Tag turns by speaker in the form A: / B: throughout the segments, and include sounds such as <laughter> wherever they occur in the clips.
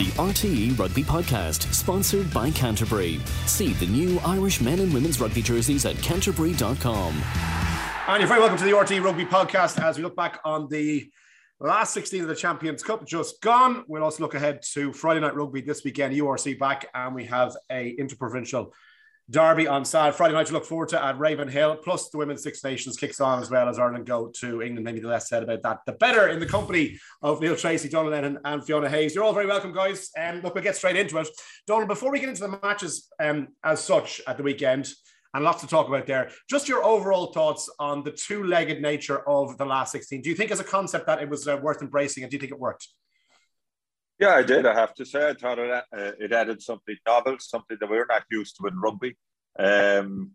A: The RTE Rugby Podcast, sponsored by Canterbury. See the new Irish men and women's rugby jerseys at canterbury.com.
B: And you're very welcome to the RTE Rugby Podcast as we look back on the last 16 of the Champions Cup just gone. We'll also look ahead to Friday Night Rugby this weekend, URC back, and we have a interprovincial Derby on Saturday, Friday night to look forward to at Ravenhill. Plus, the Women's Six Nations kicks on as well as Ireland go to England. Maybe the less said about that, the better. In the company of Neil Tracy, Donal Lenihan, and Fiona Hayes. You're all very welcome, guys. And um, look, we'll get straight into it. Donal, before we get into the matches um, as such at the weekend, and lots to talk about there, just your overall thoughts on the two legged nature of the last 16. Do you think, as a concept, that it was uh, worth embracing, and do you think it worked?
C: Yeah, I did. I have to say, I thought it, uh, it added something novel, something that we're not used to in rugby. Um,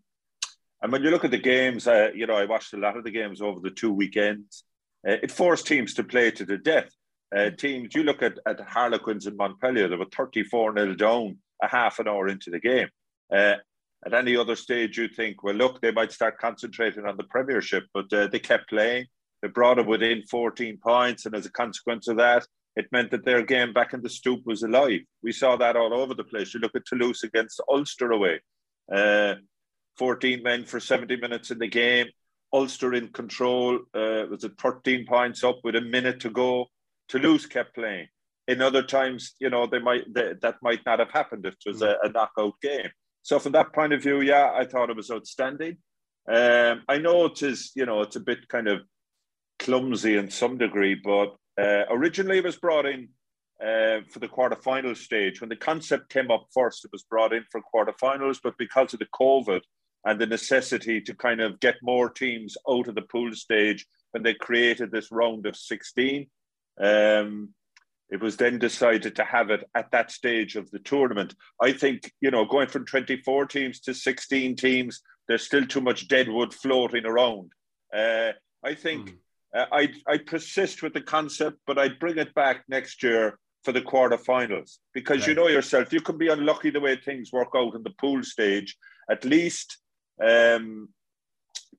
C: and when you look at the games, uh, you know, I watched a lot of the games over the two weekends. Uh, it forced teams to play to the death. Uh, teams, you look at, at Harlequins in Montpellier, they were 34 0 down a half an hour into the game. Uh, at any other stage, you'd think, well, look, they might start concentrating on the Premiership, but uh, they kept playing. They brought it within 14 points, and as a consequence of that, it meant that their game back in the stoop was alive. We saw that all over the place. You look at Toulouse against Ulster away. Uh, 14 men for 70 minutes in the game. Ulster in control. Uh, was it 13 points up with a minute to go? Toulouse kept playing. In other times, you know, they might they, that might not have happened if it was a, a, knockout game. So from that point of view, yeah, I thought it was outstanding. Um, I know it is, you know, it's a bit kind of clumsy in some degree, but uh, originally, it was brought in uh, for the quarterfinal stage. When the concept came up first, it was brought in for quarterfinals, but because of the COVID and the necessity to kind of get more teams out of the pool stage, when they created this round of 16, um, it was then decided to have it at that stage of the tournament. I think, you know, going from 24 teams to 16 teams, there's still too much deadwood floating around. Uh, I think. Mm uh, I'd, I'd persist with the concept, but I'd bring it back next year for the quarterfinals because right. you know yourself, you can be unlucky the way things work out in the pool stage. At least um,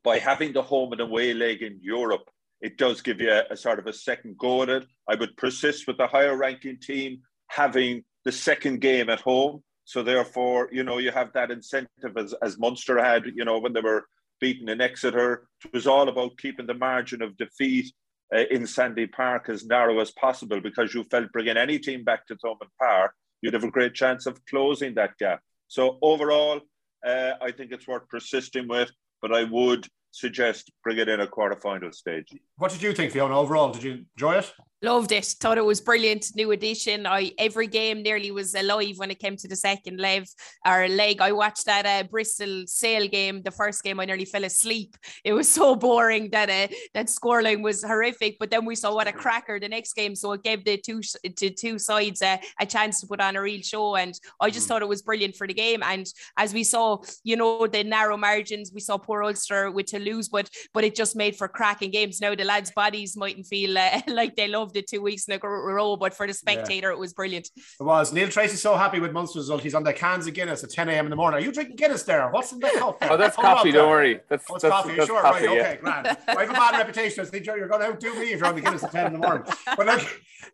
C: by having the home and away leg in Europe, it does give you a, a sort of a second go at it. I would persist with the higher ranking team having the second game at home. So therefore, you know, you have that incentive as, as Munster had, you know, when they were beaten in Exeter. It was all about keeping the margin of defeat uh, in Sandy Park as narrow as possible because you felt bringing any team back to Thomond Park, you'd have a great chance of closing that gap. So overall, uh, I think it's worth persisting with, but I would suggest bring it in a quarter-final stage.
B: What did you think, Fiona? Overall, did you enjoy it?
D: Loved it. Thought it was brilliant. New edition. I every game nearly was alive when it came to the second leg or leg. I watched that uh, Bristol Sale game. The first game, I nearly fell asleep. It was so boring that uh, that scoreline was horrific. But then we saw what a cracker the next game. So it gave the two to two sides uh, a chance to put on a real show. And I just mm. thought it was brilliant for the game. And as we saw, you know, the narrow margins, we saw poor Ulster with Toulouse, but but it just made for cracking games. Now the lads' bodies mightn't feel uh, <laughs> like they loved it two weeks in a row, but for the spectator, yeah. it was brilliant.
B: It was. Neil Tracy's so happy with Munster's result. He's on the cans of Guinness at 10 a.m. in the morning. Are you drinking Guinness there? What's in the cup? <laughs>
E: Oh, that's coffee. Don't worry. That's,
B: oh, it's
E: that's,
B: coffee.
E: That's
B: sure,
E: coffee,
B: right.
E: Yeah.
B: Okay, grand. I have a bad reputation. I think you're going to outdo me if you're on the Guinness at 10 in the morning. But look,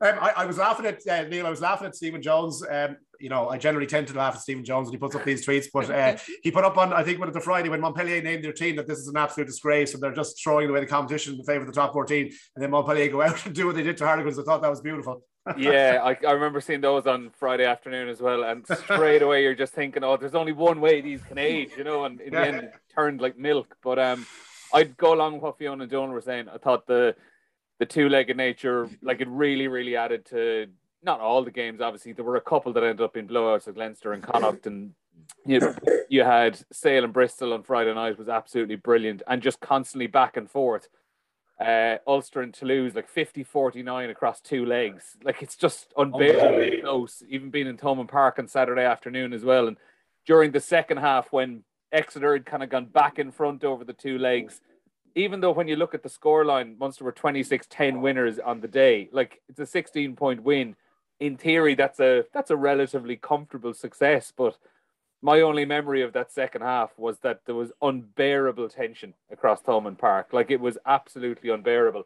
B: um, I, I, was laughing at uh, Neil. I was laughing at Stephen Jones. Um, you know, I generally tend to laugh at Stephen Jones when he puts up these tweets, but uh, <laughs> he put up on, I think, one of the Friday when Montpellier named their team that this is an absolute disgrace and they're just throwing away the competition in favour of the top 14. And then Montpellier go out <laughs> and do what they did to Harlequins. I thought that was beautiful. <laughs>
E: yeah, I, I remember seeing those on Friday afternoon as well. And straight away, you're just thinking, oh, there's only one way these can age, you know, and in yeah. the end, it turned like milk. But um, I'd go along with what Fiona and Joan were saying. I thought the the two legged nature, like it really, really added to not all the games, obviously. There were a couple that ended up in blowouts at Leinster and Connacht, and you you had Sale and Bristol on Friday night was absolutely brilliant, and just constantly back and forth. Uh, Ulster and Toulouse, like 50 49 across two legs. Like it's just unbearably close, even being in Thomond Park on Saturday afternoon as well. And during the second half, when Exeter had kind of gone back in front over the two legs, even though when you look at the scoreline, Munster were 26 10 winners on the day, like it's a 16 point win in theory, that's a that's a relatively comfortable success. But my only memory of that second half was that there was unbearable tension across Thomond Park. Like it was absolutely unbearable.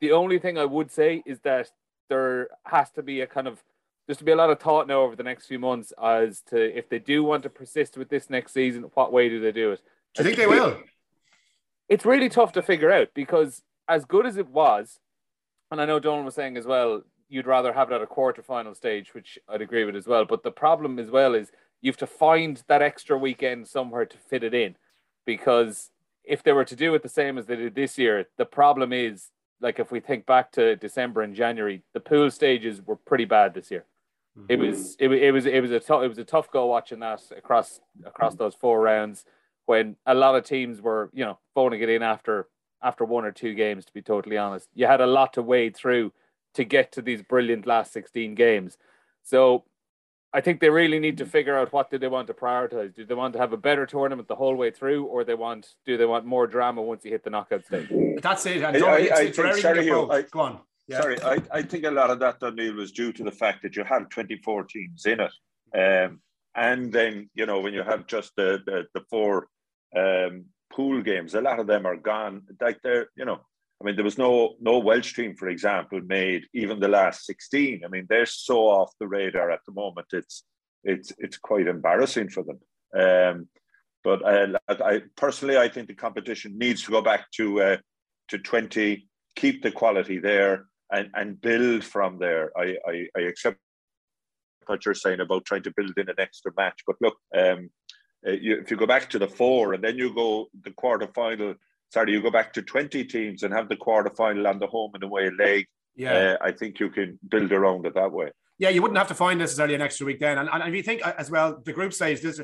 E: The only thing I would say is that there has to be a kind of just to be a lot of thought now over the next few months as to if they do want to persist with this next season, what way do they do it?
B: Do you think they will?
E: It's really tough to figure out because as good as it was, and I know Donal was saying as well, you'd rather have it at a quarterfinal stage, which I'd agree with as well. But the problem as well is you have to find that extra weekend somewhere to fit it in because if they were to do it the same as they did this year, the problem is like if we think back to December and January, the pool stages were pretty bad this year. Mm-hmm. It was it, it was it was a tough it was a tough go watching that across across those four rounds when a lot of teams were you know phoning it in after after one or two games. To be totally honest, you had a lot to wade through to get to these brilliant last sixteen games. So I think they really need to figure out what do they want to prioritize. Do they want to have a better tournament the whole way through, or they want do they want more drama once you hit the knockout stage?
B: That's it.
C: And I, I, it's, I sorry,
B: Hugh, I, go on.
C: Yeah. Sorry, I, I think a lot of that, Daniel, was due to the fact that you have 24 teams in it. Um, and then, you know, when you have just the, the, the four um, pool games, a lot of them are gone. Like they're, you know, I mean, there was no no Welsh team, for example, made even the last 16. I mean, they're so off the radar at the moment. It's it's it's quite embarrassing for them. Um, but uh, I personally, I think the competition needs to go back to uh, to 20, keep the quality there, and and build from there. I I, I accept what you're saying about trying to build in an extra match, but look, um, uh, if you go back to the four and then you go the quarter final sorry, you go back to 20 teams and have the quarter final on the home and away leg. Yeah. Uh, I think you can build around it that way.
B: Yeah, you wouldn't have to find necessarily an extra week then. And, and if you think uh, as well, the group stage, this,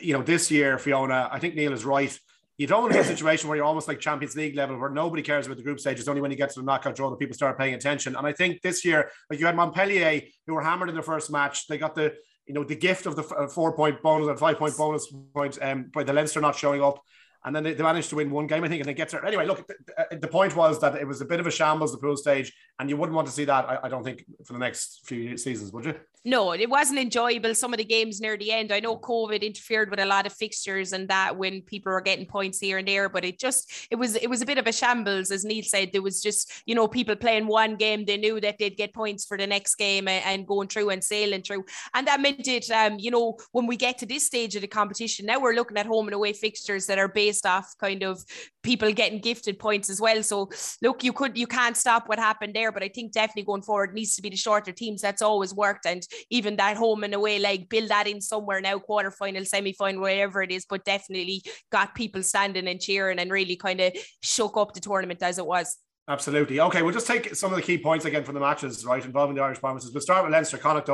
B: you know, this year, Fiona, I think Neil is right. You don't want a situation where you're almost like Champions League level, where nobody cares about the group stage. It's only when you get to the knockout draw that people start paying attention. And I think this year, like you had Montpellier, who were hammered in their first match. They got the you know the gift of the four point bonus and five point bonus points um, by the Leinster not showing up and then they, they, managed to win one game, I think, and they get to anyway. Look, the, the, point was that it was a bit of a shambles the pool stage, and you wouldn't want to see that. I, I don't think for the next few seasons, would you?
D: no, it wasn't enjoyable. Some of the games near the end, I know COVID interfered with a lot of fixtures and that when people were getting points here and there, but it just it was it was a bit of a shambles, as Neil said. There was just you know people playing one game, they knew that they'd get points for the next game and, and going through and sailing through, and that meant it. Um, you know, when we get to this stage of the competition, now we're looking at home and away fixtures that are based off kind of people getting gifted points as well. So look, you could you can't stop what happened there, but I think definitely going forward needs to be the shorter teams. That's always worked and even that home and away like build that in somewhere now, quarter final, semi final, wherever it is, but definitely got people standing and cheering and really kind of shook up the tournament as it was.
B: Absolutely. Okay, we'll just take some of the key points again from the matches, right, involving the Irish promises. We'll start with Leinster, Connacht.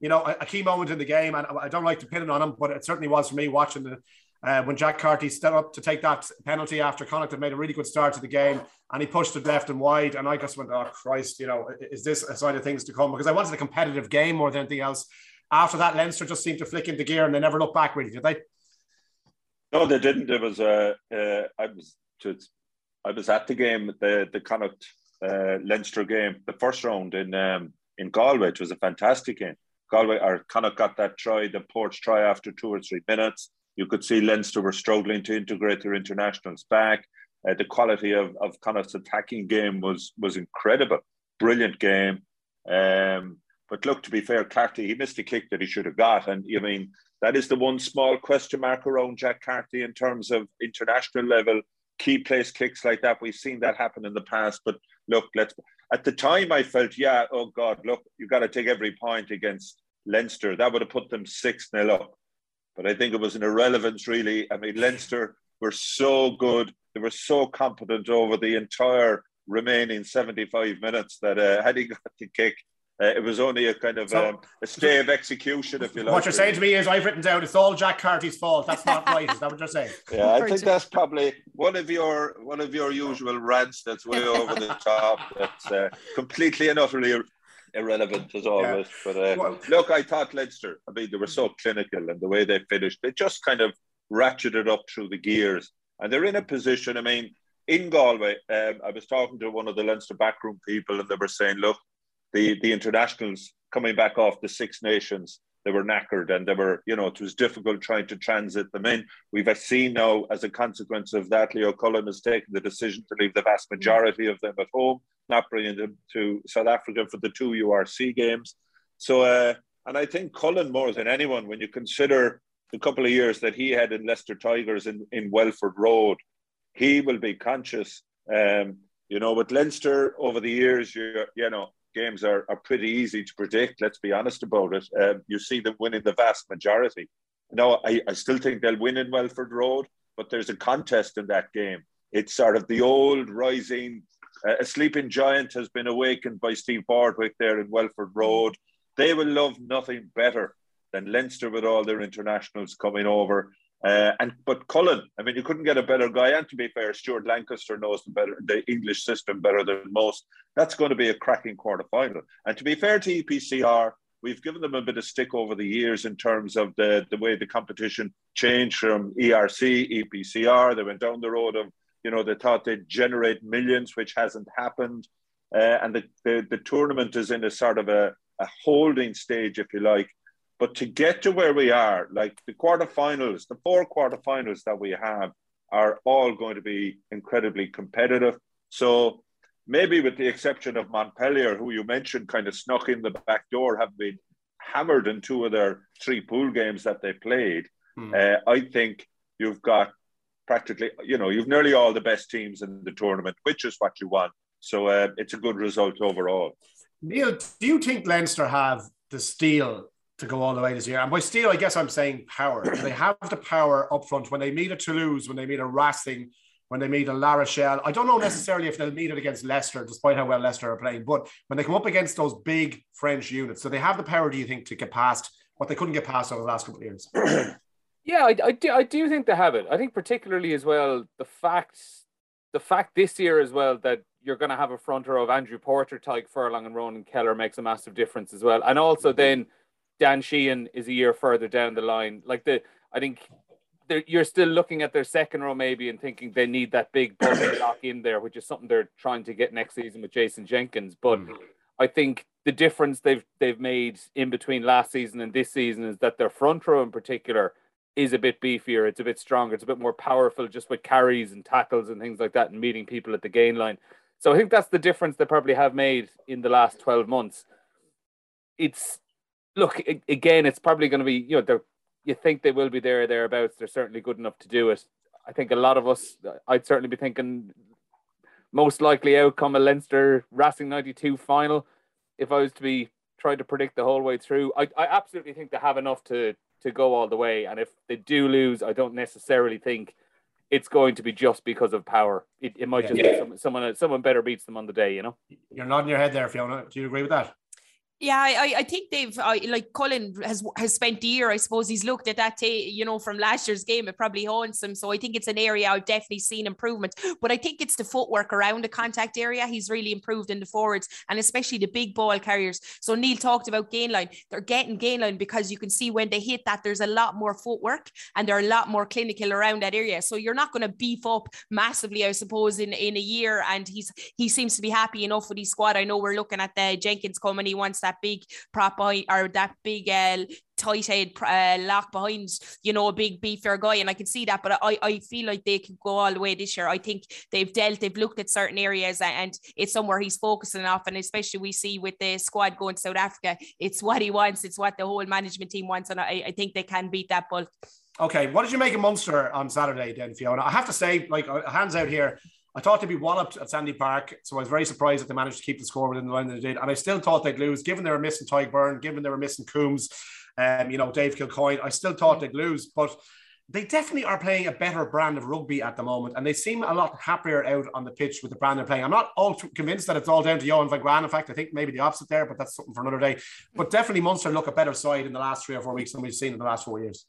B: You know, a, a, key moment in the game, and I don't like to pin it on him, but it certainly was for me watching the uh, when Jack Carty stepped up to take that penalty after Connacht had made a really good start to the game and he pushed it left and wide. And I just went, oh, Christ, you know, is this a sign of things to come? Because I wanted a competitive game more than anything else. After that, Leinster just seemed to flick into gear and they never looked back, really, did they?
C: No, they didn't. It was, uh, uh, I was just, I was at the game, the, the Connacht uh, Leinster game, the first round in um, in Galway, which was a fantastic game. Galway or Connacht got that try, the Porch try after two or three minutes. You could see Leinster were struggling to integrate their internationals back. Uh, the quality of, of Connacht's attacking game was was incredible. Brilliant game. Um, but look, to be fair, Carty, he missed a kick that he should have got. And I mean, that is the one small question mark around Jack Carty in terms of international level key place kicks like that. We've seen that happen in the past. But look, let's at the time I felt, yeah, oh God, look, you've got to take every point against Leinster. That would have put them 6 0 up. But I think it was an irrelevance, really. I mean, Leinster were so good. They were so competent over the entire remaining 75 minutes that uh, had he <laughs> got the kick, uh, it was only a kind of so, um, a stay of execution, if you like.
B: What you're saying to me is, I've written down it's all Jack Carty's fault. That's not right. Is that what you're saying? <laughs>
C: Yeah, I think that's probably one of your one of your usual rants. That's way over the <laughs> top. That's uh, completely and utterly irrelevant as always. Yeah. But uh, well, look, I thought Leinster. I mean, they were so clinical, and the way they finished, they just kind of ratcheted up through the gears, and they're in a position. I mean, in Galway, um, I was talking to one of the Leinster backroom people, and they were saying, look, the the internationals coming back off the Six Nations they were knackered and they were, you know, it was difficult trying to transit them in. We've seen now, as a consequence of that, Leo Cullen has taken the decision to leave the vast majority of them at home, not bringing them to South Africa for the two URC games. So, uh, and I think Cullen more than anyone, when you consider the couple of years that he had in Leicester Tigers in, in Welford Road, he will be conscious. Um, you know, with Leinster over the years, you you know, games are, are pretty easy to predict. Let's be honest about it. Um, you see them winning the vast majority. No, I, I still think they'll win in Welford Road, but there's a contest in that game. It's sort of the old rising, uh, a sleeping giant has been awakened by Steve Borthwick there in Welford Road. They will love nothing better than Leinster with all their internationals coming over. Uh, and but Cullen, I mean, you couldn't get a better guy. And to be fair, Stuart Lancaster knows the better the English system better than most. That's going to be a cracking quarter final. And to be fair to EPCR, we've given them a bit of stick over the years in terms of the, the way the competition changed from ERC, EPCR. They went down the road of, you know, they thought they'd generate millions, which hasn't happened. Uh, and the, the, the tournament is in a sort of a, a holding stage, if you like. But to get to where we are, like the quarterfinals, the four quarterfinals that we have are all going to be incredibly competitive. So maybe with the exception of Montpellier, who you mentioned kind of snuck in the back door, have been hammered in two of their three pool games that they played. Mm. Uh, I think you've got practically, you know, you've nearly all the best teams in the tournament, which is what you want. So uh, it's a good result overall.
B: Neil, do you think Leinster have the steel to go all the way this year? And by steel, I guess I'm saying power. <clears throat> they have the power up front when they meet a Toulouse, when they meet a Racing, when they meet a La Rochelle. I don't know necessarily if they'll meet it against Leicester, despite how well Leicester are playing. But when they come up against those big French units, so they have the power, do you think, to get past what they couldn't get past over the last couple of years? <clears throat>
E: yeah, I, I, do, I do think they have it. I think particularly as well the fact the fact this year as well that you're going to have a front row of Andrew Porter, Tadhg Furlong, and Ronan Kelleher makes a massive difference as well. And also mm-hmm. then Dan Sheehan is a year further down the line. Like the, I think you're still looking at their second row maybe and thinking they need that big <clears throat> lock in there, which is something they're trying to get next season with Jason Jenkins. But mm. I think the difference they've they've made in between last season and this season is that their front row in particular is a bit beefier. It's a bit stronger. It's a bit more powerful, just with carries and tackles and things like that, and meeting people at the gain line. So I think that's the difference they probably have made in the last twelve months. It's look again. It's probably going to be you know they're you think they will be there thereabouts. They're certainly good enough to do it. I think a lot of us, I'd certainly be thinking most likely outcome a Leinster Racing 92 final. If I was to be trying to predict the whole way through, I, I absolutely think they have enough to to go all the way. And if they do lose, I don't necessarily think it's going to be just because of power. It, it might yeah. just be someone, someone someone better beats them on the day, you know.
B: You're nodding your head there, Fiona. Do you agree with that?
D: Yeah, I, I think they've I, like Cullen has has spent the year. I suppose he's looked at that, t- you know, from last year's game. It probably haunts him. So I think it's an area I've definitely seen improvement. But I think it's the footwork around the contact area. He's really improved in the forwards and especially the big ball carriers. So Neil talked about gain line. They're getting gain line because you can see when they hit that, there's a lot more footwork and they're a lot more clinical around that area. So you're not going to beef up massively, I suppose, in in a year. And he's he seems to be happy enough with his squad. I know we're looking at the Jenkins coming. He wants that big prop or that big uh, tight head uh, lock behind, you know, a big beefier guy. And I can see that, but I, I feel like they could go all the way this year. I think they've dealt, they've looked at certain areas and it's somewhere he's focusing off. And especially we see with the squad going to South Africa, it's what he wants, it's what the whole management team wants. And I, I think they can beat that. But
B: okay, what did you make of Munster on Saturday then, Fiona? I have to say, like, uh, hands out here, I thought they'd be walloped at Sandy Park, so I was very surprised that they managed to keep the score within the line that they did. And I still thought they'd lose, given they were missing Tadhg Beirne, given they were missing Coombes, um, you know, Dave Kilcoyne. I still thought they'd lose, but they definitely are playing a better brand of rugby at the moment, and they seem a lot happier out on the pitch with the brand they're playing. I'm not all convinced that it's all down to Johan van Graan. In fact, I think maybe the opposite there, but that's something for another day. But definitely, Munster look a better side in the last three or four weeks than we've seen in the last four years.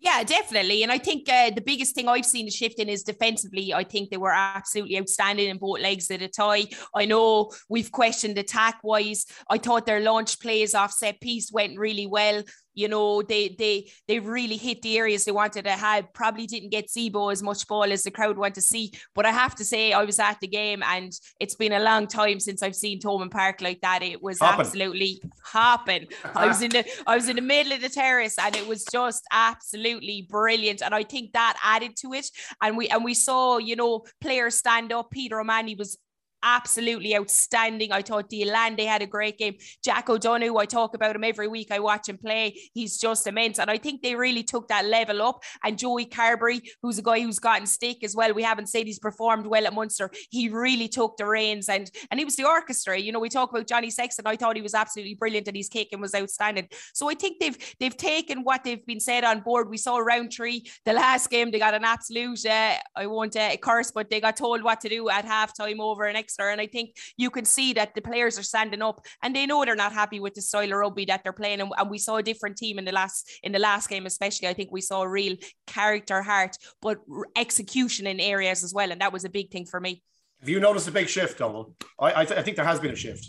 D: Yeah, definitely. And I think uh, the biggest thing I've seen a shift in is defensively. I think they were absolutely outstanding in both legs of the tie. I know we've questioned attack wise. I thought their launch plays off set piece went really well you know, they they they really hit the areas they wanted to have. Probably didn't get Zebo as much ball as the crowd want to see. But I have to say, I was at the game and it's been a long time since I've seen Thomond Park like that. It was hopping. absolutely hopping. I was in the I was in the middle of the terrace and it was just absolutely brilliant. And I think that added to it. And we and we saw, you know, players stand up. Peter O'Mahony was absolutely outstanding. I thought de Allende had a great game. Jack O'Donoghue, I talk about him every week. I watch him play. He's just immense. And I think they really took that level up. And Joey Carbery, who's a guy who's gotten stick as well. We haven't said he's performed well at Munster. He really took the reins and and he was the orchestra. You know, we talk about Johnny Sexton. I thought he was absolutely brilliant and his kicking was outstanding. So I think they've they've taken what they've been said on board. We saw Rowntree the last game. They got an absolute uh, I won't uh, curse, but they got told what to do at halftime over an extra. And I think you can see that the players are standing up and they know they're not happy with the style of rugby that they're playing. And, and we saw a different team in the last in the last game, especially. I think we saw a real character, heart, but execution in areas as well. And that was a big thing for me.
B: Have you noticed a big shift, Donal? I, I, th- I think there has been a shift.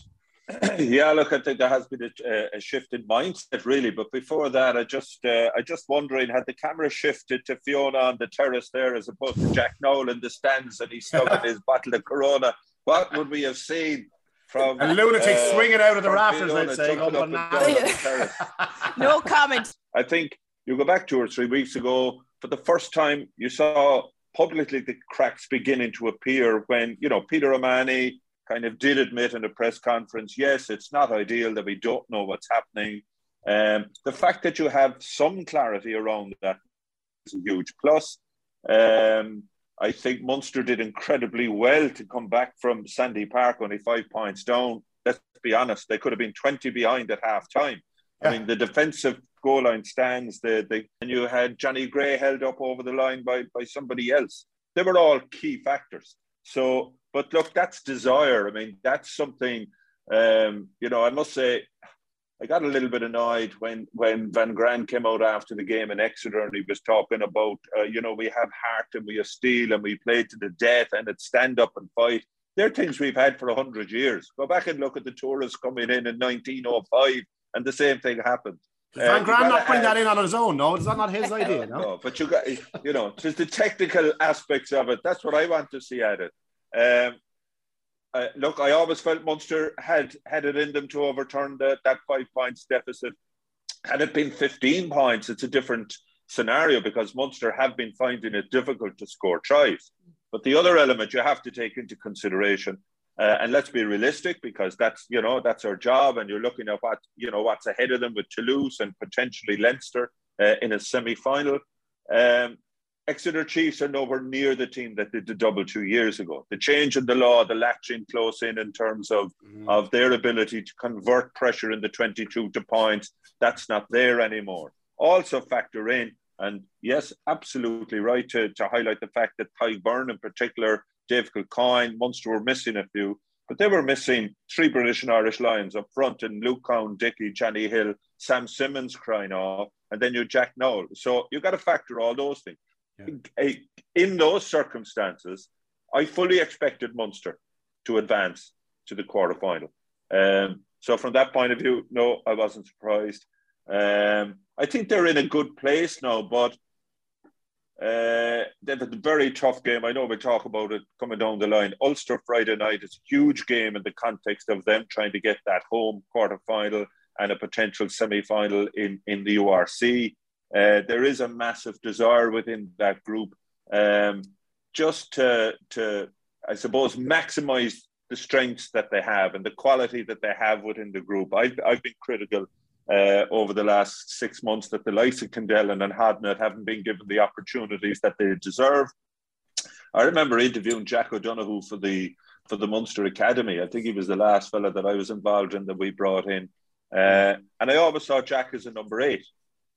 B: <clears throat>
C: yeah, look, I think there has been a, a, shift in mindset, really. But before that, I just, uh, I just wondering, had the camera shifted to Fiona on the terrace there, as opposed to Jack Nowell in the stands, and he's still in <laughs> his bottle of Corona, what would we have seen from
B: a lunatic uh, swinging out of the rafters? I'd say, <laughs>
D: no comment.
C: I think you go back two or three weeks ago. For the first time, you saw publicly the cracks beginning to appear when you know Peter O'Mahony kind of did admit in a press conference, yes, it's not ideal that we don't know what's happening. Um, the fact that you have some clarity around that is a huge plus. Um, I think Munster did incredibly well to come back from Sandy Park only five points down. Let's be honest, they could have been 20 behind at half time. Yeah. I mean, the defensive goal line stands, the, the, and you had Johnny Gray held up over the line by, by somebody else. They were all key factors. So, but look, that's desire. I mean, that's something, um, you know, I must say, I got a little bit annoyed when when Van Graan came out after the game in Exeter and he was talking about, uh, you know, we have heart and we have steel and we play to the death and it's stand up and fight. They're things we've had for 100 years. Go back and look at the tourists coming in in 1905 and the same thing happened.
B: Did Van uh, not bring that in on his own? No, is that not his <laughs> idea? No,
C: no but you got, you know, just the technical aspects of it. That's what I want to see at it. Um, uh, look, I always felt Munster had had it in them to overturn the, that five points deficit. Had it been 15 points, it's a different scenario because Munster have been finding it difficult to score tries. But the other element you have to take into consideration, uh, and let's be realistic because that's you know that's our job, and you're looking at what you know what's ahead of them with Toulouse and potentially Leinster uh, in a semi-final. Um, Exeter Chiefs are nowhere near the team that did the double two years ago. The change in the law, the latching close in in terms of, mm. of their ability to convert pressure in the 22 to points, that's not there anymore. Also factor in, and yes, absolutely right to, to highlight the fact that Tadhg Beirne in particular, Dave Kilcoyne, Munster were missing a few, but they were missing three British and Irish Lions up front and Luke Cowan-Dickie, Johnny Hill, Sam Simmonds crying off, and then you Jack Nowell. So you've got to factor all those things yeah. in those circumstances, I fully expected Munster to advance to the quarterfinal. Um, so from that point of view, no, I wasn't surprised. Um, I think they're in a good place now, but uh, they've a very tough game. I know we talk about it coming down the line. Ulster Friday night is a huge game in the context of them trying to get that home quarterfinal and a potential semi-final in, in the URC. Uh, there is a massive desire within that group um, just to, to, I suppose, maximize the strengths that they have and the quality that they have within the group. I've, I've been critical uh, over the last six months that the likes of Kendellen and Hodnett haven't been given the opportunities that they deserve. I remember interviewing Jack O'Donoghue for the for the Munster Academy. I think he was the last fella that I was involved in that we brought in. Uh, and I always saw Jack as a number eight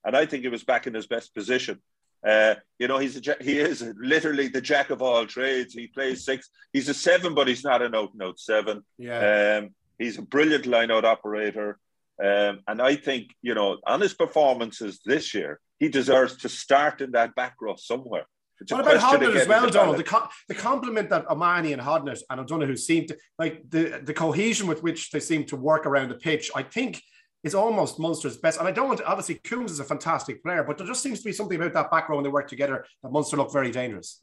C: and I think he was back in his best position. Uh, you know, he's a, he is literally the jack of all trades. He plays six. He's a seven, but he's not an out and out seven.
B: Yeah.
C: Um, he's a brilliant line out operator. Um, and I think, you know, on his performances this year, he deserves to start in that back row somewhere.
B: what about Hodnett as well, Donal? The, co- the compliment that O'Mahony and Hodnett and O'Donoghue seem to like the, the cohesion with which they seem to work around the pitch. I think is almost Munster's best. And I don't want to, obviously, Coombes is a fantastic player, but there just seems to be something about that back row when they work together that Munster look very dangerous.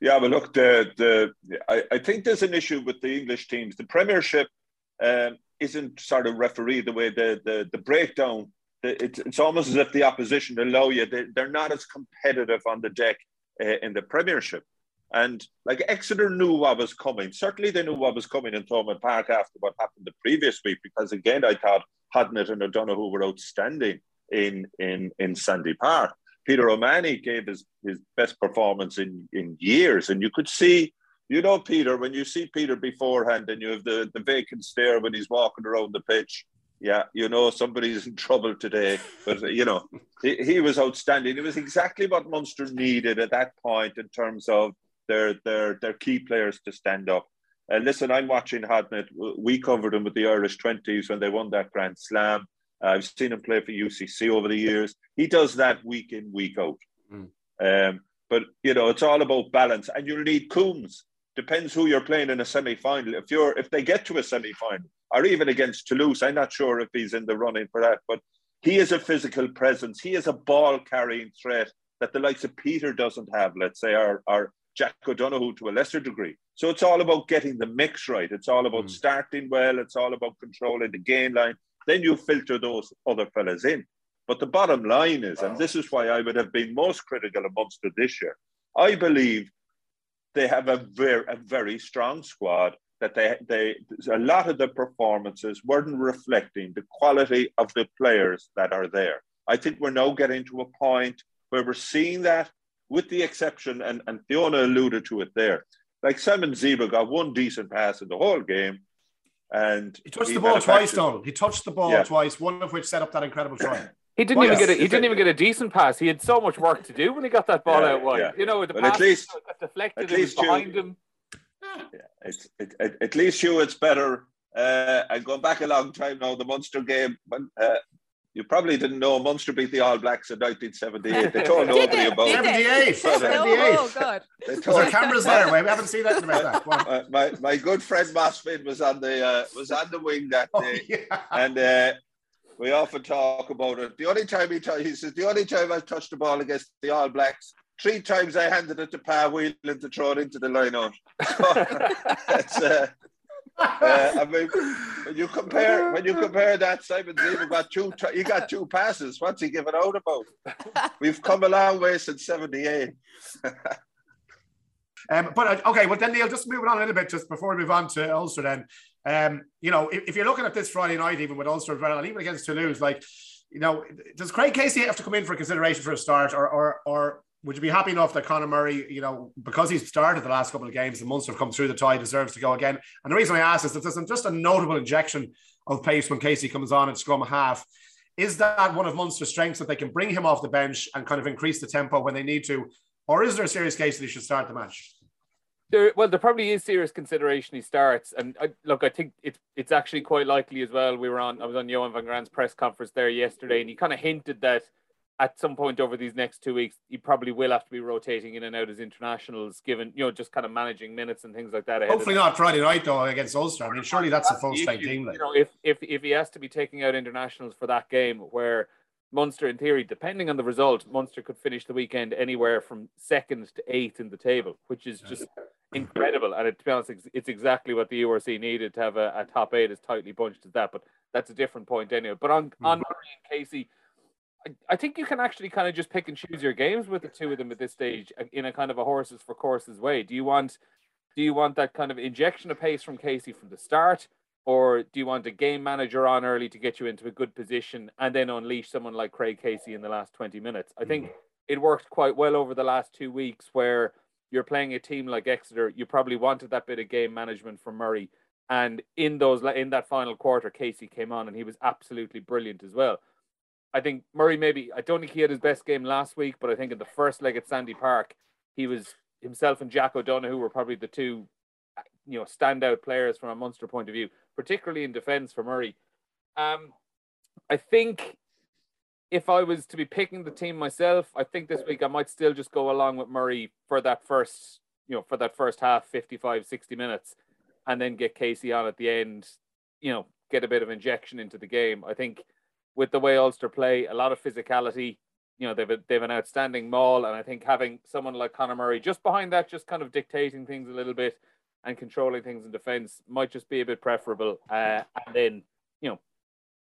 C: Yeah, but look, the the I, I think there's an issue with the English teams. The Premiership um, isn't sort of referee the way the the, the breakdown. It's, it's almost as if the opposition allow you. They, they're not as competitive on the deck uh, in the Premiership. And like Exeter knew what was coming. Certainly they knew what was coming in Thomond Park after what happened the previous week, because again, I thought Hodnett and O'Donoghue were outstanding in, in, in Sandy Park. Peter O'Mahony gave his, his best performance in, in years. And you could see, you know, Peter, when you see Peter beforehand and you have the, the vacant stare when he's walking around the pitch, yeah, you know, somebody's in trouble today. But, you know, he, he was outstanding. It was exactly what Munster needed at that point in terms of their, their, their key players to stand up. Uh, listen, I'm watching Hodnett. We covered him with the Irish 20s when they won that Grand Slam. Uh, I've seen him play for UCC over the years. He does that week in, week out. Mm. Um, but you know, it's all about balance, and you need Coombes. Depends who you're playing in a semi-final. If you're if they get to a semi-final, or even against Toulouse, I'm not sure if he's in the running for that. But he is a physical presence. He is a ball-carrying threat that the likes of Peter doesn't have. Let's say, or, or Jack O'Donoghue to a lesser degree. So it's all about getting the mix right. It's all about mm. starting well. It's all about controlling the game line. Then you filter those other fellas in. But the bottom line is, and this is why I would have been most critical of Munster this year, I believe they have a very, a very strong squad that they, they a lot of the performances weren't reflecting the quality of the players that are there. I think we're now getting to a point where we're seeing that, with the exception, and, and Fiona alluded to it there. Like Simon Zebo got one decent pass in the whole game, and
B: he touched he the ball twice, Donal. He touched the ball yeah. twice, one of which set up that incredible try.
E: He didn't even get a, he didn't even get a decent pass. He had so much work to do when he got that ball yeah, out wide. Yeah. You know, the but pass at least, got deflected at least behind you, him.
C: Yeah, it's it, it, at least you it's better. Uh, I'm going back a long time now. The Munster game, uh, you probably didn't know Munster beat the All Blacks in 1978. They told <laughs> nobody about
B: it. 78. <laughs> 78. Oh, God. Was there cameras there? We haven't seen that in about
C: that. <laughs> My, my good friend Moss Finn was on the uh, was on the wing that oh, day, oh, yeah. and uh, we often talk about it. The only time he, t- he says the only time I touched the ball against the All Blacks, three times I handed it to Pa Whelan to throw it into the line out. So, uh, uh, I mean, when you compare when you compare that, Simon Zebo got two. He got two passes. What's he giving out about? We've come a long way since '78. <laughs>
B: um, but uh, okay, well then Neil, just moving on a little bit, just before we move on to Ulster. Then, um, you know, if, if, you're looking at this Friday night, even with Ulster, and even against Toulouse, like, you know, does Craig Casey have to come in for consideration for a start, or or or would you be happy enough that Conor Murray, you know, because he's started the last couple of games, the Munster have come through the tie, deserves to go again? And the reason I ask is that there's just a notable injection of pace when Casey comes on at scrum half. Is that one of Munster's strengths that they can bring him off the bench and kind of increase the tempo when they need to? Or is there a serious case that he should start the match?
E: There, well, there probably is serious consideration he starts, and I, look, I think it's it's actually quite likely as well. We were on, I was on Johan van Graan's press conference there yesterday, and he kind of hinted that at some point over these next two weeks, he probably will have to be rotating in and out as internationals, given you know just kind of managing minutes and things like that.
B: Hopefully not Friday night though against Ulster. I mean, surely that's a full strength team.
E: You know, if if if he has to be taking out internationals for that game, where Munster, in theory, depending on the result, Munster could finish the weekend anywhere from second to eighth in the table, which is just incredible. And it, to be honest, it's exactly what the URC needed to have a, a, top eight as tightly bunched as that. But that's a different point anyway. But on mm-hmm. on and Casey I think you can actually kind of just pick and choose your games with the two of them at this stage uh, in a kind of a horses for courses way. Do you want do you want that kind of injection of pace from Casey from the start, or do you want a game manager on early to get you into a good position and then unleash someone like Craig Casey in the last 20 minutes? I think mm-hmm. it worked quite well over the last two weeks where you're playing a team like Exeter. You probably wanted that bit of game management from Murray. And in those in that final quarter, Casey came on and he was absolutely brilliant as well. I think Murray maybe I don't think he had his best game last week, but I think in the first leg at Sandy Park, he was himself and Jack O'Donoghue were probably the two you know standout players from a Munster point of view, particularly in defence for Murray. Um, I think if I was to be picking the team myself, I think this week I might still just go along with Murray for that first, you know, for that first half, 55, 60 minutes, and then get Casey on at the end, you know, get a bit of injection into the game. I think with the way Ulster play, a lot of physicality. You know, they've they've an outstanding maul, and I think having someone like Conor Murray just behind that, just kind of dictating things a little bit and controlling things in defence might just be a bit preferable. Uh, and then,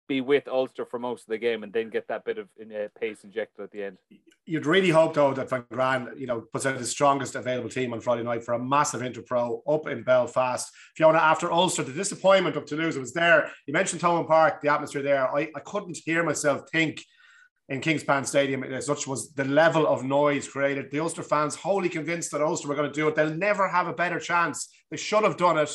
E: be with Ulster for most of the game and then get that bit of uh, pace injected at the end.
B: You'd really hope though that Van Graan, you know, puts out the strongest available team on Friday night for a massive Interpro up in Belfast. Fiona, after Ulster, the disappointment of Toulouse was there. You mentioned Thomond Park, the atmosphere there. I, I couldn't hear myself think in Kingspan Stadium, such was the level of noise created. The Ulster fans wholly convinced that Ulster were going to do it. They'll never have a better chance. They should have done it.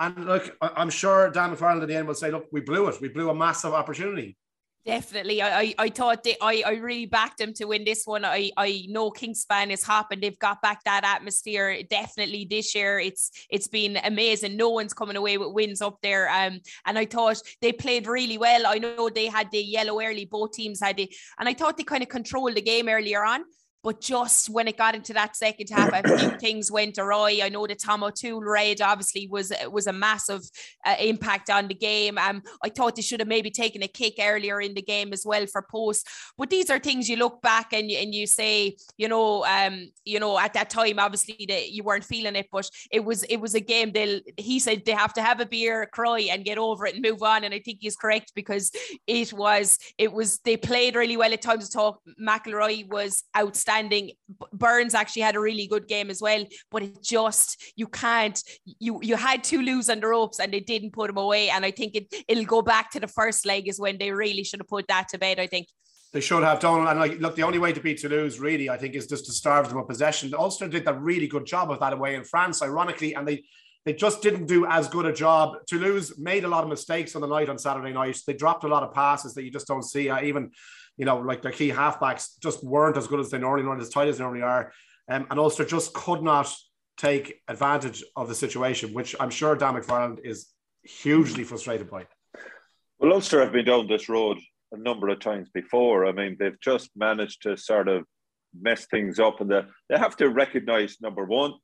B: And look, I'm sure Dan McFarland at the end will say, look, we blew it. We blew a massive opportunity.
D: Definitely. I, I, I thought they, I, I really backed them to win this one. I, I know Kingspan is hopping. They've got back that atmosphere definitely this year. It's it's been amazing. No one's coming away with wins up there. Um, and I thought they played really well. I know they had the yellow early, both teams had it, and I thought they kind of controlled the game earlier on. But just when it got into that second half, a few <coughs> things went awry. I know the Tom O'Toole raid obviously was was a massive uh, impact on the game. Um, I thought they should have maybe taken a kick earlier in the game as well for post. But these are things you look back and you, and you say, you know, um, you know, at that time obviously that you weren't feeling it, but it was it was a game. They'll he said they have to have a beer, cry, and get over it and move on. And I think he's correct because it was it was they played really well at times. Talk McIlroy was outstanding Burns actually had a really good game as well, but it just you can't you you had to lose on the ropes and they didn't put them away. And I think it it'll go back to the first leg is when they really should have put that to bed. I think.
B: They should have done, and like, look, the only way to beat Toulouse, really, I think, is just to starve them of possession. Ulster did a really good job of that away in France, ironically, and they they just didn't do as good a job. Toulouse made a lot of mistakes on the night on Saturday night. They dropped a lot of passes that you just don't see. Uh, even you know, like their key halfbacks just weren't as good as they normally are, as tight as they normally are. Um, and Ulster just could not take advantage of the situation, which I'm sure Dan McFarland is hugely frustrated by.
C: Well, Ulster have been down this road a number of times before. I mean, they've just managed to sort of mess things up, and they have to recognise number one,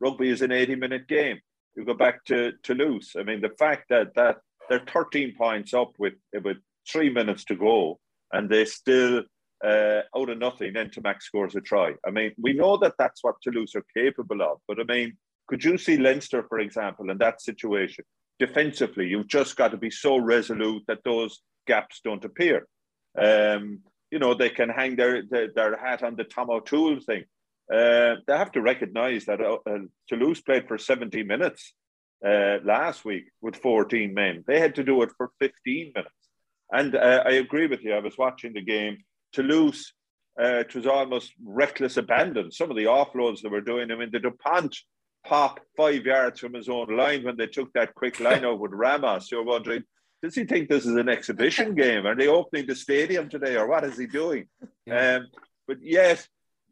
C: rugby is an 80 minute game. You go back to Toulouse. I mean, the fact that that they're 13 points up with with three minutes to go and they still uh, out of nothing, Ntamack scores a try. I mean, we know that that's what Toulouse are capable of, but I mean, could you see Leinster, for example, in that situation? Defensively, you've just got to be so resolute that those gaps don't appear. Um, you know, they can hang their, their, their hat on the Tom O'Toole thing. Uh, they have to recognise that uh, uh Toulouse played for 70 minutes uh, last week with 14 men. They had to do it for 15 minutes. And uh, I agree with you. I was watching the game. Toulouse, uh, it was almost reckless abandon. Some of the offloads they were doing. I mean, the Dupont pop five yards from his own line when they took that quick line <laughs> out with Ramos. You're wondering, does he think this is an exhibition game? Are they opening the stadium today, or what is he doing? Yeah. Um, but yes,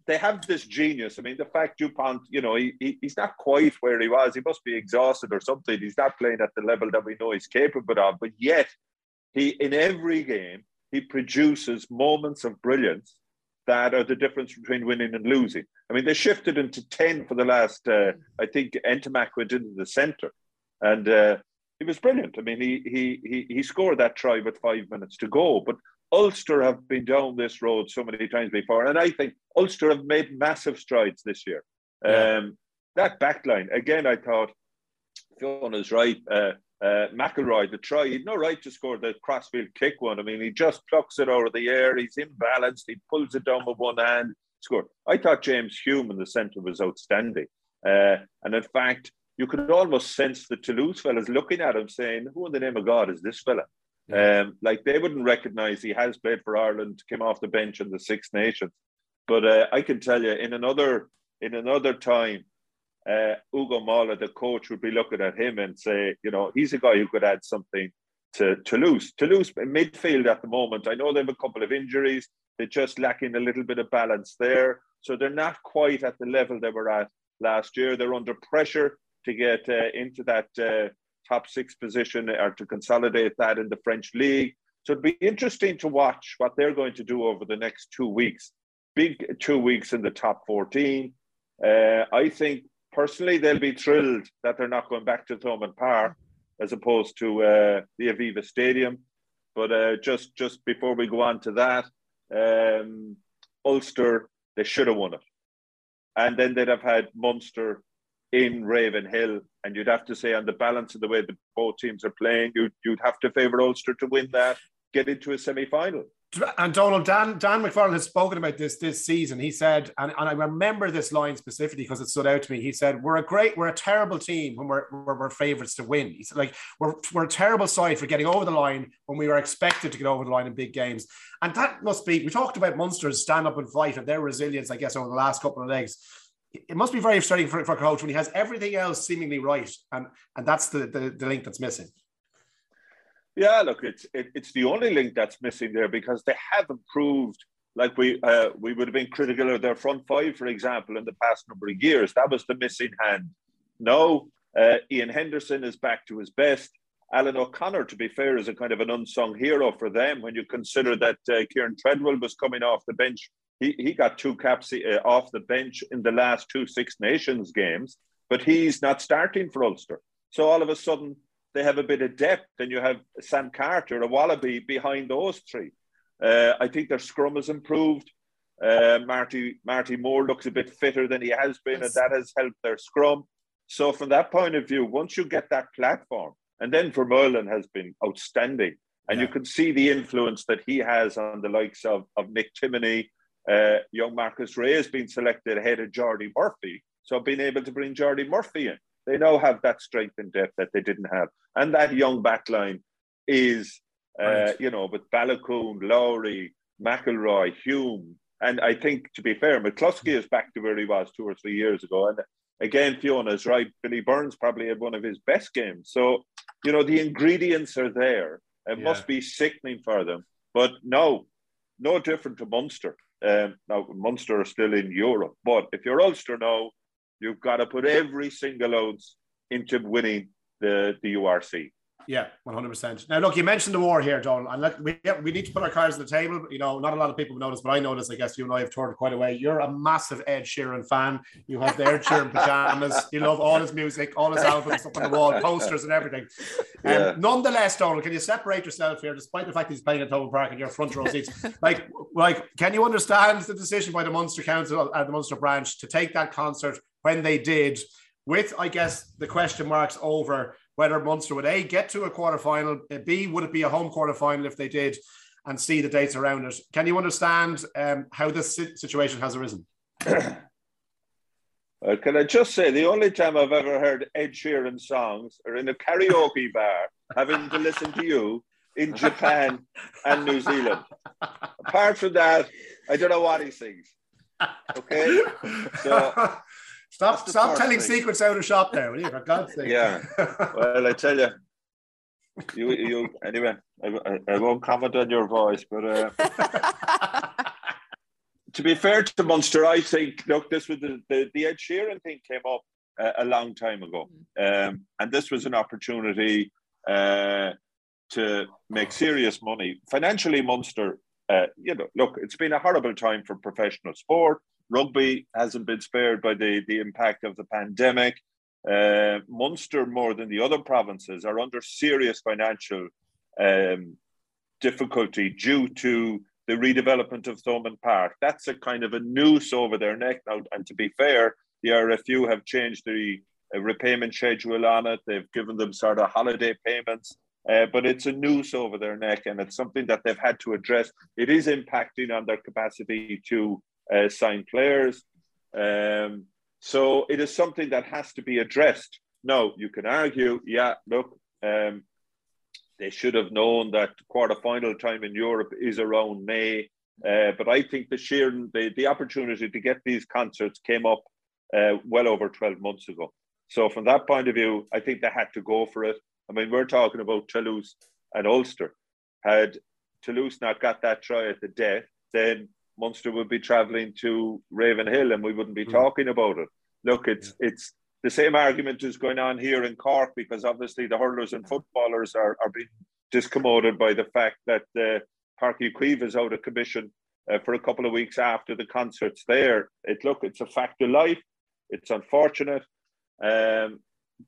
C: they have this genius. I mean, the fact Dupont, you know, he, he, he's not quite where he was. He must be exhausted or something. He's not playing at the level that we know he's capable of. But yet, he in every game he produces moments of brilliance that are the difference between winning and losing. I mean, they shifted into 10 for the last, uh, I think Ntamack went into the centre and uh, he was brilliant. I mean, he, he, he, he scored that try with five minutes to go, but Ulster have been down this road so many times before. And I think Ulster have made massive strides this year. Yeah. Um, that backline, again, I thought Fiona's right. Uh, uh, McIlroy, the try, he'd no right to score the crossfield kick one. I mean, he just plucks it out of the air. He's imbalanced. He pulls it down with one hand, score. I thought James Hume in the centre was outstanding. Uh, and in fact, you could almost sense the Toulouse fellas looking at him saying, Who in the name of God is this fella? Yeah. Um, like they wouldn't recognize he has played for Ireland, came off the bench in the Six Nations. But uh, I can tell you, in another in another time, uh, Ugo Mola, the coach, would be looking at him and say, you know, he's a guy who could add something to Toulouse. Toulouse midfield at the moment, I know they have a couple of injuries. They're just lacking a little bit of balance there. So they're not quite at the level they were at last year. They're under pressure to get uh, into that uh, top six position or to consolidate that in the French league. So it'd be interesting to watch what they're going to do over the next two weeks. Big two weeks in the top 14. Uh, I think personally, they'll be thrilled that they're not going back to Thomond Park as opposed to uh, the Aviva Stadium. But uh, just just before we go on to that, um, Ulster they should have won it, and then they'd have had Munster in Ravenhill, and you'd have to say on the balance of the way the both teams are playing, you'd, you'd have to favour Ulster to win that, get into a semi final.
B: And Donal Dan Dan McFarland has spoken about this this season. He said, and, and I remember this line specifically because it stood out to me. He said, "We're a great, we're a terrible team when we're we're, we're favourites to win." He said, "Like we're we're a terrible side for getting over the line when we were expected to get over the line in big games." And that must be. We talked about Munster's stand up and fight and their resilience, I guess, over the last couple of legs. It must be very frustrating for, for a coach when he has everything else seemingly right, and and that's the, the, the link that's missing.
C: Yeah, look, it's it, it's the only link that's missing there because they have improved. Like we uh, we would have been critical of their front five, for example, in the past number of years. That was the missing hand. No, uh, Iain Henderson is back to his best. Alan O'Connor, to be fair, is a kind of an unsung hero for them when you consider that uh, Kieran Treadwell was coming off the bench. He, he got two caps uh, off the bench in the last two Six Nations games, but he's not starting for Ulster. So all of a sudden, they have a bit of depth, and you have Sam Carter, a Wallaby behind those three. Uh, I think their scrum has improved. Uh, Marty Marty Moore looks a bit fitter than he has been, yes. and that has helped their scrum. So, from that point of view, once you get that platform, and then Vermeulen has been outstanding, and yeah. you can see the influence that he has on the likes of, of Nick Timoney. Uh, young Marcus Rea has been selected ahead of Jordi Murphy, so being able to bring Jordi Murphy in they now have that strength and depth that they didn't have. And that young backline is, uh, right. you know, with Baloucoune, Lowry, McIlroy, Hume. And I think, to be fair, McCloskey is back to where he was two or three years ago. And again, Fiona's right. Billy Burns probably had one of his best games. So, you know, the ingredients are there. It yeah. must be sickening for them. But no, no different to Munster. Um, now, Munster are still in Europe. But if you're Ulster now, You've got to put every single ounce into winning the, the URC.
B: Yeah, one hundred percent. Now, look, you mentioned the war here, Donal, and look, we we need to put our cards on the table. You know, not a lot of people notice, but I notice. I guess you and I have toured quite a way. You're a massive Ed Sheeran fan. You have their Sheeran pajamas. You love all his music, all his albums up on the wall, posters and everything. Um, yeah. nonetheless, Donal, can you separate yourself here, despite the fact he's playing at Thomond Park and your front row seats? like, like, can you understand the decision by the Munster Council and uh, the Munster branch to take that concert when they did? With, I guess, the question marks over whether Munster would A, get to a quarter final, B, would it be a home quarter final if they did, and C, the dates around it. Can you understand um, how this situation has arisen? <clears throat>
C: Uh, can I just say the only time I've ever heard Ed Sheeran songs are in a karaoke <laughs> bar, having to listen to you in Japan and New Zealand. Apart from that, I don't know what he sings. Okay,
B: so Stop, stop telling thing. secrets out of shop there, will you? For God's sake.
C: Yeah. <laughs> Well, I tell you, you, you. Anyway, I, I, won't comment on your voice, but uh, <laughs> to be fair to Munster, I think look, this was the the, the Ed Sheeran thing came up uh, a long time ago, um, and this was an opportunity uh, to make serious money financially. Munster, uh, you know, look, it's been a horrible time for professional sport. Rugby hasn't been spared by the, the impact of the pandemic. Uh, Munster, more than the other provinces, are under serious financial um, difficulty due to the redevelopment of Thomond Park. That's a kind of a noose over their neck now. And to be fair, the IRFU have changed the uh, repayment schedule on it. They've given them sort of holiday payments. Uh, but it's a noose over their neck, and it's something that they've had to address. It is impacting on their capacity to uh, sign players. Um, so it is something that has to be addressed. Now, you can argue, yeah, look, um, they should have known that quarter-final time in Europe is around May. Uh, but I think the sheer the, the opportunity to get these concerts came up uh, well over 12 months ago. So from that point of view, I think they had to go for it. I mean, we're talking about Toulouse and Ulster. Had Toulouse not got that try at the death, then Munster would be travelling to Ravenhill and we wouldn't be mm. talking about it. Look, it's yeah. it's the same argument is going on here in Cork because obviously the hurlers and footballers are, are being discommoded by the fact that uh, Uí Chaoimh is out of commission uh, for a couple of weeks after the concerts there. It look, it's a fact of life. It's unfortunate, um,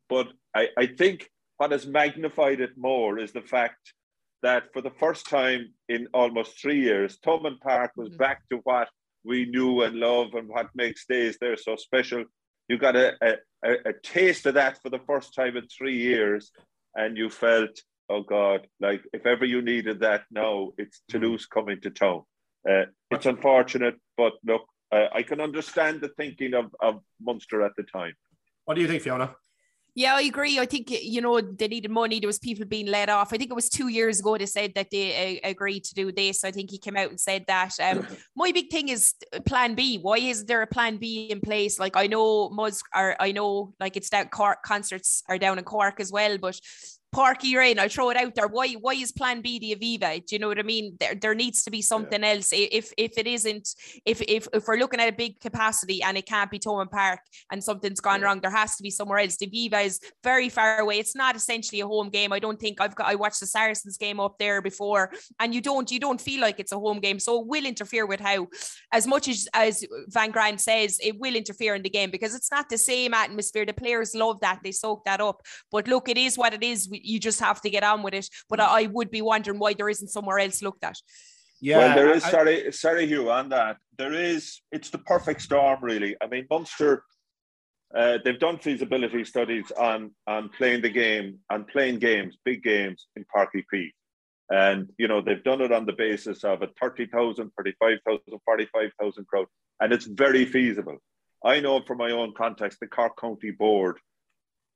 C: but I, I think what has magnified it more is the fact that for the first time in almost three years, Thomond Park was mm-hmm. back to what we knew and love and what makes days there so special. You got a, a, a, a taste of that for the first time in three years, and you felt, oh God, like if ever you needed that now, it's. Toulouse coming to town. Uh, it's unfortunate, but look, uh, I can understand the thinking of, of Munster at the time.
B: What do you think, Fiona?
D: Yeah, I agree. I think you know they needed money. There was people being let off. I think it was two years ago they said that they uh, agreed to do this. I think he came out and said that. Um, <clears throat> my big thing is Plan B. Why is there a Plan B in place? Like I know Muzz, or I know like it's that Cork concerts are down in Cork as well, but Uí Rinn, I'll throw it out there. Why why is plan B the Aviva? Do you know what I mean? There, there needs to be something yeah. else. If if it isn't, if, if if we're looking at a big capacity and it can't be Thomond Park and something's gone yeah. wrong, there has to be somewhere else. The Aviva is very far away. It's not essentially a home game. I don't think I've got I watched the Saracens game up there before, and you don't you don't feel like it's a home game. So it will interfere with how as much as as Van Graan says, it will interfere in the game because it's not the same atmosphere. The players love that, they soak that up. But look, it is what it is. We, you just have to get on with it. But I, I would be wondering why there isn't somewhere else looked at.
C: Yeah, well, there is. I, sorry, sorry, Hugh, on that. There is. It's the perfect storm, really. I mean, Munster. Uh, they've done feasibility studies on on playing the game and playing games, big games in Páirc Uí Chaoimh. And, you know, they've done it on the basis of a 30,000, 35,000, 45,000 crowd. And it's very feasible. I know from my own context, the Cork County Board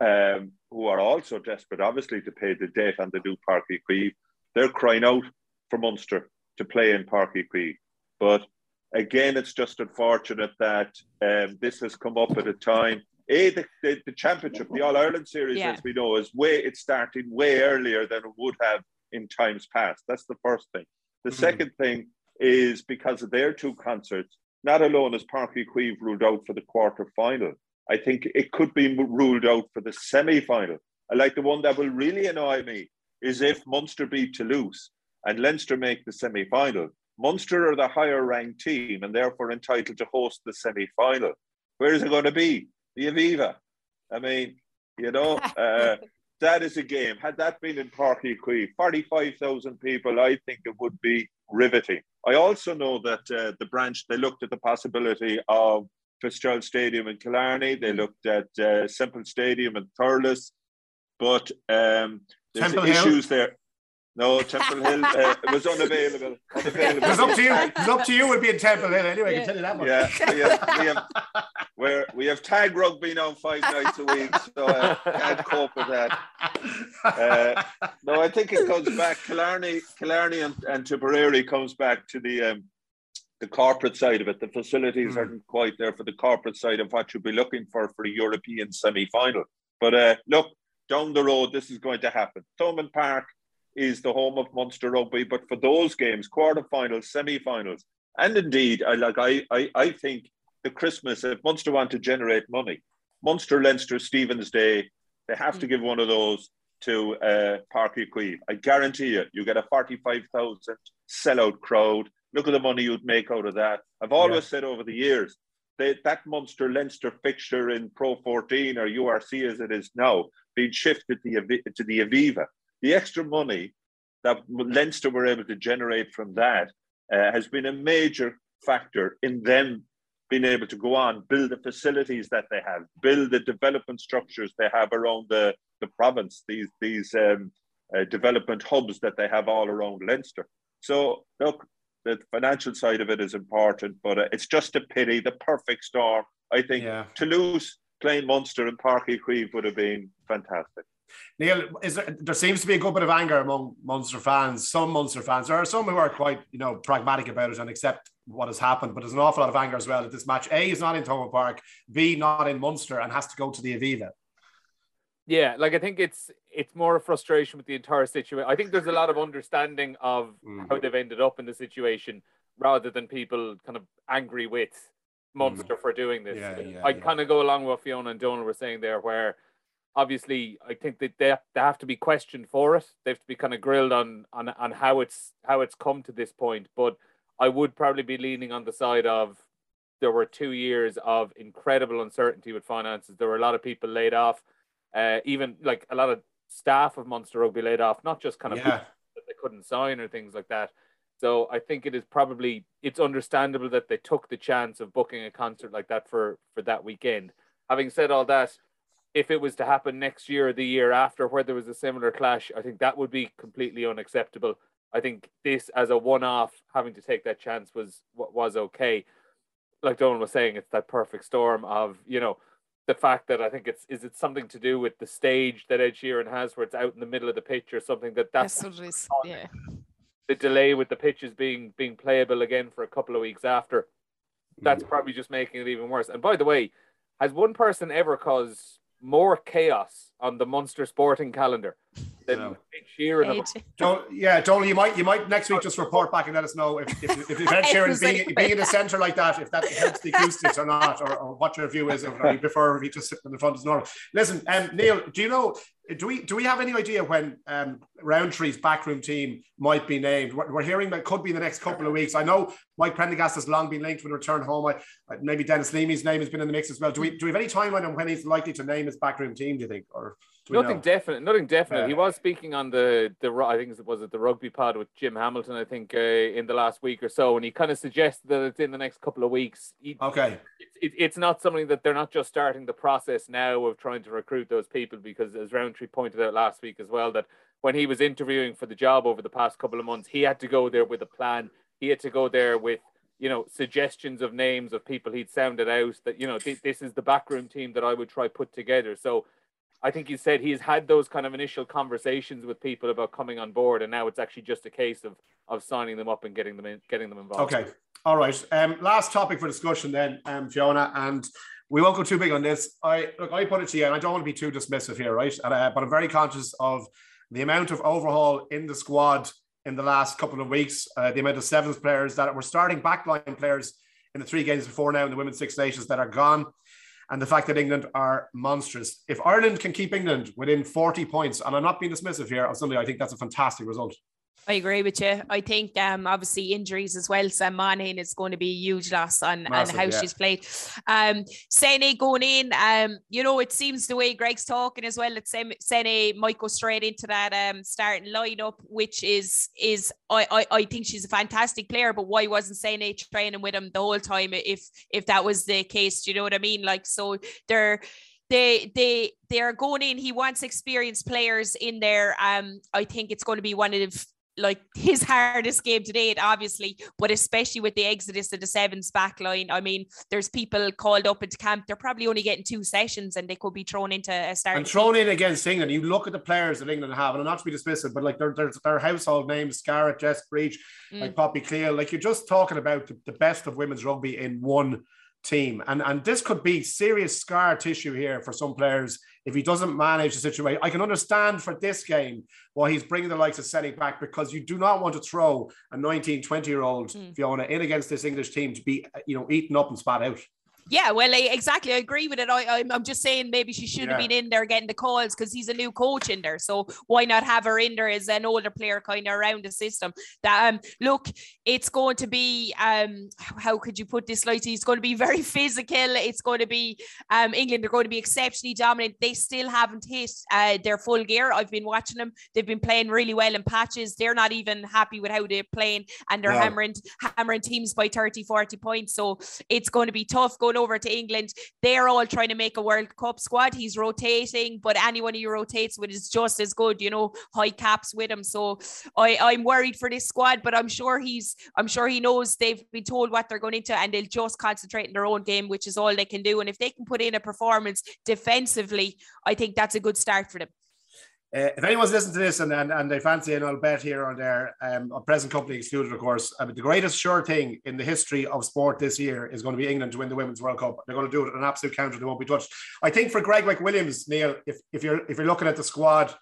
C: um, who are also desperate, obviously, to pay the debt on the new Uí Chaoimh. They're crying out for Munster to play in Uí Chaoimh. But again, it's just unfortunate that um, this has come up at a time. A, the, the, the championship, the All Ireland series, yeah. as we know, is way it's starting way earlier than it would have in times past. That's the first thing. The mm-hmm. second thing is because of their two concerts, not alone is Uí Chaoimh ruled out for the quarter final, I think it could be ruled out for the semi final. I like the one that will really annoy me is if Munster beat Toulouse and Leinster make the semi final. Munster are the higher ranked team and therefore entitled to host the semi final. Where is it going to be? The Aviva. I mean, you know, <laughs> uh, that is a game. Had that been in Uí Chaoimh, 45,000 people, I think it would be riveting. I also know that uh, the branch, they looked at the possibility of Fitzgerald Stadium in Killarney. They looked at uh, Semple Stadium in Thurles, but um, there's Temple issues Hill. there. No, Temple Hill uh, was unavailable. <laughs> unavailable.
B: It was up to you. It was up to you. Would be in Temple Hill anyway. Yeah. I can tell you that much.
C: Yeah, we have, we have, <laughs> we're, we have tag rugby now five nights a week, so I uh, can't cope with that. Uh, no, I think it comes back. Killarney, Killarney, and, and Tipperary comes back to the um, the corporate side of it. The facilities mm. aren't quite there for the corporate side of what you'd be looking for for a European semi final. But uh, look, down the road, this is going to happen. Thomond Park is the home of Munster Rugby, but for those games, quarterfinals, semi finals, and indeed, I like I, I I think the Christmas, if Munster want to generate money, Munster, Leinster, Stephen's Day, they have mm. to give one of those to uh, Uí Chaoimh. I guarantee you, you get a 45,000 sellout crowd look at the money you'd make out of that. I've always yeah. said over the years that that Munster Leinster fixture in Pro 14 or URC as it is now being shifted to the, to the Aviva. The extra money that Leinster were able to generate from that uh, has been a major factor in them being able to go on, build the facilities that they have, build the development structures they have around the, the province, these, these um, uh, development hubs that they have all around Leinster. So, look, the financial side of it is important, but uh, it's just a pity. The perfect storm. I think yeah. Toulouse playing Munster and Páirc Uí Chaoimh would have been fantastic.
B: Neil, is there, there seems to be a good bit of anger among Munster fans. Some Munster fans, there are some who are quite, you know, pragmatic about it and accept what has happened. But there's an awful lot of anger as well that this match A is not in Thomond Park, B not in Munster, and has to go to the Aviva.
E: Yeah, like I think it's it's more a frustration with the entire situation. I think there's a lot of understanding of mm. how they've ended up in the situation rather than people kind of angry with Munster mm. for doing this. Yeah, yeah, I yeah. kind of go along with what Fiona and Donal were saying there, where obviously I think that they they have to be questioned for it. They have to be kind of grilled on on on how it's how it's come to this point. But I would probably be leaning on the side of there were two years of incredible uncertainty with finances. There were a lot of people laid off uh, even like a lot of staff of Munster Rugby laid off, not just kind of yeah. that they couldn't sign or things like that. So I think it is probably it's understandable that they took the chance of booking a concert like that for for that weekend. Having said all that, if it was to happen next year or the year after, where there was a similar clash, I think that would be completely unacceptable. I think this as a one-off, having to take that chance was was okay. Like Donal was saying, it's that perfect storm of you know the fact that I think it's is it something to do with the stage that Ed Sheeran has, where it's out in the middle of the pitch or something that that's,
D: that's what it is. Yeah.
E: The delay with the pitches being being playable again for a couple of weeks after, that's mm. probably just making it even worse. And by the way, has one person ever caused more chaos on the Munster sporting calendar than no. Sheeran.
B: Don't, yeah, Donal, you might you might next week just report back and let us know if if, if, if <laughs> Ed Sheeran being, being in the centre like that, if that helps the acoustics or not, or, or what your view is, or you prefer if he just sitting in the front as normal. Listen, um, Neil, do you know do we do we have any idea when um, Rowntree's backroom team might be named? We're, we're, hearing that could be in the next couple of weeks. I know Mike Prendergast has long been linked with a return home. I, maybe Denis Leamy's name has been in the mix as well. Do we do we have any timeline on when he's likely to name his backroom team? Do you think, or
E: nothing know? definite? Nothing definite. He was speaking on the the I think it was it the rugby pod with Jim Hamilton. I think uh, in the last week or so, and he kind of suggested that it's in the next couple of weeks. He,
B: okay,
E: it, it's not something that they're not just starting the process now of trying to recruit those people because, as Rowntree pointed out last week as well, that when he was interviewing for the job over the past couple of months, he had to go there with a plan. He had to go there with you know suggestions of names of people he'd sounded out that you know th- this is the backroom team that I would try put together. So I think he said he's had those kind of initial conversations with people about coming on board, and now it's actually just a case of of signing them up and getting them in, getting them involved.
B: Okay, all right. Um, last topic for discussion then, um, Fiona, and we won't go too big on this. I look, I put it to you, and I don't want to be too dismissive here, right? And, uh, but I'm very conscious of the amount of overhaul in the squad in the last couple of weeks, uh, the amount of sevens players that were starting backline players in the three games before now in the Women's Six Nations that are gone, and the fact that England are monstrous. If Ireland can keep England within 40 points, and I'm not being dismissive here of something, I think that's a fantastic result.
D: I agree with you. I think um, obviously injuries as well. Sam Monaghan is going to be a huge loss on, Massive, on how yeah. she's played. Um, Sene going in, um, you know, it seems the way Greg's talking as well. That Sene might go straight into that um, starting lineup, which is is I, I I think she's a fantastic player. But why wasn't Sene training with him the whole time? If if that was the case, do you know what I mean? Like so, they're they they they are going in. He wants experienced players in there. Um, I think it's going to be one of like his hardest game to date, obviously, but especially with the exodus of the sevens back line. I mean, there's people called up into camp. They're probably only getting two sessions and they could be thrown into a start.
B: And thrown in against England. You look at the players that England have, and not to be dismissive, but like they're, they're, they're household names, Scarlett, Jess Breach, mm. like Poppy Cleall. Like you're just talking about the, the best of women's rugby in one team. And, and this could be serious scar tissue here for some players if he doesn't manage the situation. I can understand for this game why he's bringing the likes of Sene back because you do not want to throw a 19, 20 year old mm. Fiona in against this English team to be, you know, eaten up and spat out.
D: Yeah, well, I, exactly. I agree with it. I, I'm, I'm just saying maybe she should have yeah. been in there getting the calls because he's a new coach in there. So why not have her in there as an older player kind of around the system? That um, look, it's going to be um, how could you put this lightly? It's going to be very <laughs> physical. It's going to be um, England. They're going to be exceptionally dominant. They still haven't hit uh, their full gear. I've been watching them. They've been playing really well in patches. They're not even happy with how they're playing, and they're yeah. hammering hammering teams by 30, 40 points. So it's going to be tough going over to England. They're all trying to make a World Cup squad. He's rotating, but anyone he rotates with is just as good, you know, high caps with him. So I, I'm worried for this squad, but I'm sure he's I'm sure he knows they've been told what they're going into and they'll just concentrate in their own game, which is all they can do. And if they can put in a performance defensively, I think that's a good start for them.
B: Uh, if anyone's listening to this and, and, and they fancy an old bet here or there, um, a present company excluded, of course, I mean, the greatest sure thing in the history of sport this year is going to be England to win the Women's World Cup. They're going to do it at an absolute counter. They won't be touched. I think for Greg McWilliams, Neil, if, if you're if you're looking at the squad,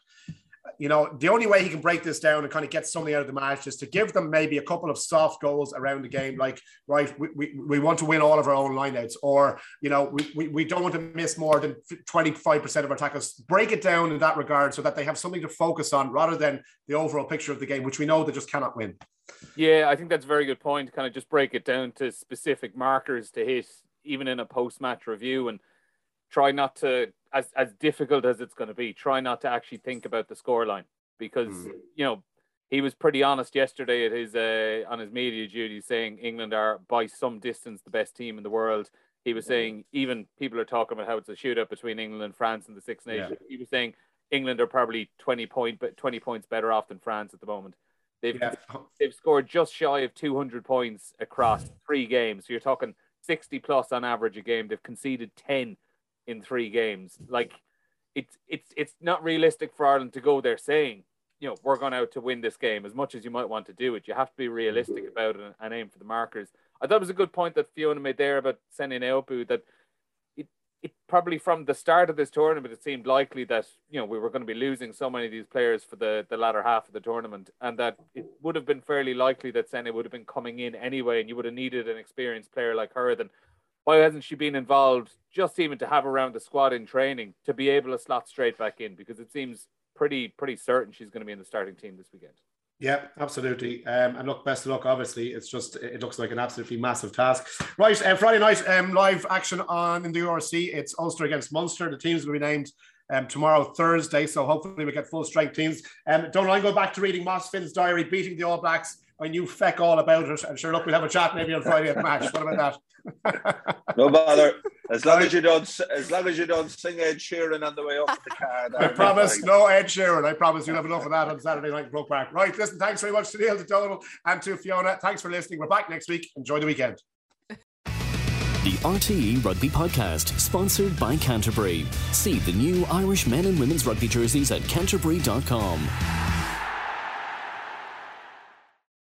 B: you know, the only way he can break this down and kind of get something out of the match is to give them maybe a couple of soft goals around the game, like, right, we, we, we want to win all of our own lineouts, or, you know, we, we, we don't want to miss more than 25% of our tackles. Break it down in that regard so that they have something to focus on rather than the overall picture of the game, which we know they just cannot win.
E: Yeah, I think that's a very good point. Kind of just break it down to specific markers to hit, even in a post match review, and try not to as as difficult as it's going to be, try not to actually think about the scoreline because mm. you know he was pretty honest yesterday at his uh, on his media duty saying England are by some distance the best team in the world. he was saying even people are talking about how it's a shootout between England and France in the Six Nations. Yeah. He was saying England are probably 20 point but 20 points better off than France at the moment. They've yeah. they've scored just shy of 200 points across three games. So you're talking 60 plus on average a game. They've conceded 10 in three games. Like it's it's it's not realistic for Ireland to go there saying, you know, we're going out to win this game as much as you might want to do it. You have to be realistic mm-hmm. about it and aim for the markers. I thought it was a good point that Fiona made there about Sene Naoupu that it, it probably from the start of this tournament it seemed likely that you know we were going to be losing so many of these players for the, the latter half of the tournament and that it would have been fairly likely that Sene would have been coming in anyway and you would have needed an experienced player like her then why hasn't she been involved just even to have around the squad in training to be able to slot straight back in because it seems pretty pretty certain she's going to be in the starting team this weekend.
B: Yeah, absolutely. Um, and look, best of luck. Obviously, it's just it looks like an absolutely massive task. Right, uh, Friday night um, live action on in the URC. It's Ulster against Munster. The teams will be named um, tomorrow, Thursday. So hopefully we get full strength teams. Um, don't I go back to reading Moss Finn's diary, beating the All Blacks. I knew feck all about it. And sure, look, we'll have a chat maybe on Friday at the match. What about
C: that? <laughs> no bother. As long as you don't, as long as you don't sing Ed Sheeran on the way up to the car.
B: I promise, no Ed Sheeran. I promise you'll have enough of that on Saturday night Croke Park. Right, listen. Thanks very much to Neil, to Donal, and to Fiona. Thanks for listening. We're back next week. Enjoy the weekend.
A: The RTE Rugby Podcast, sponsored by Canterbury. See the new Irish men and women's rugby jerseys at canterbury.com.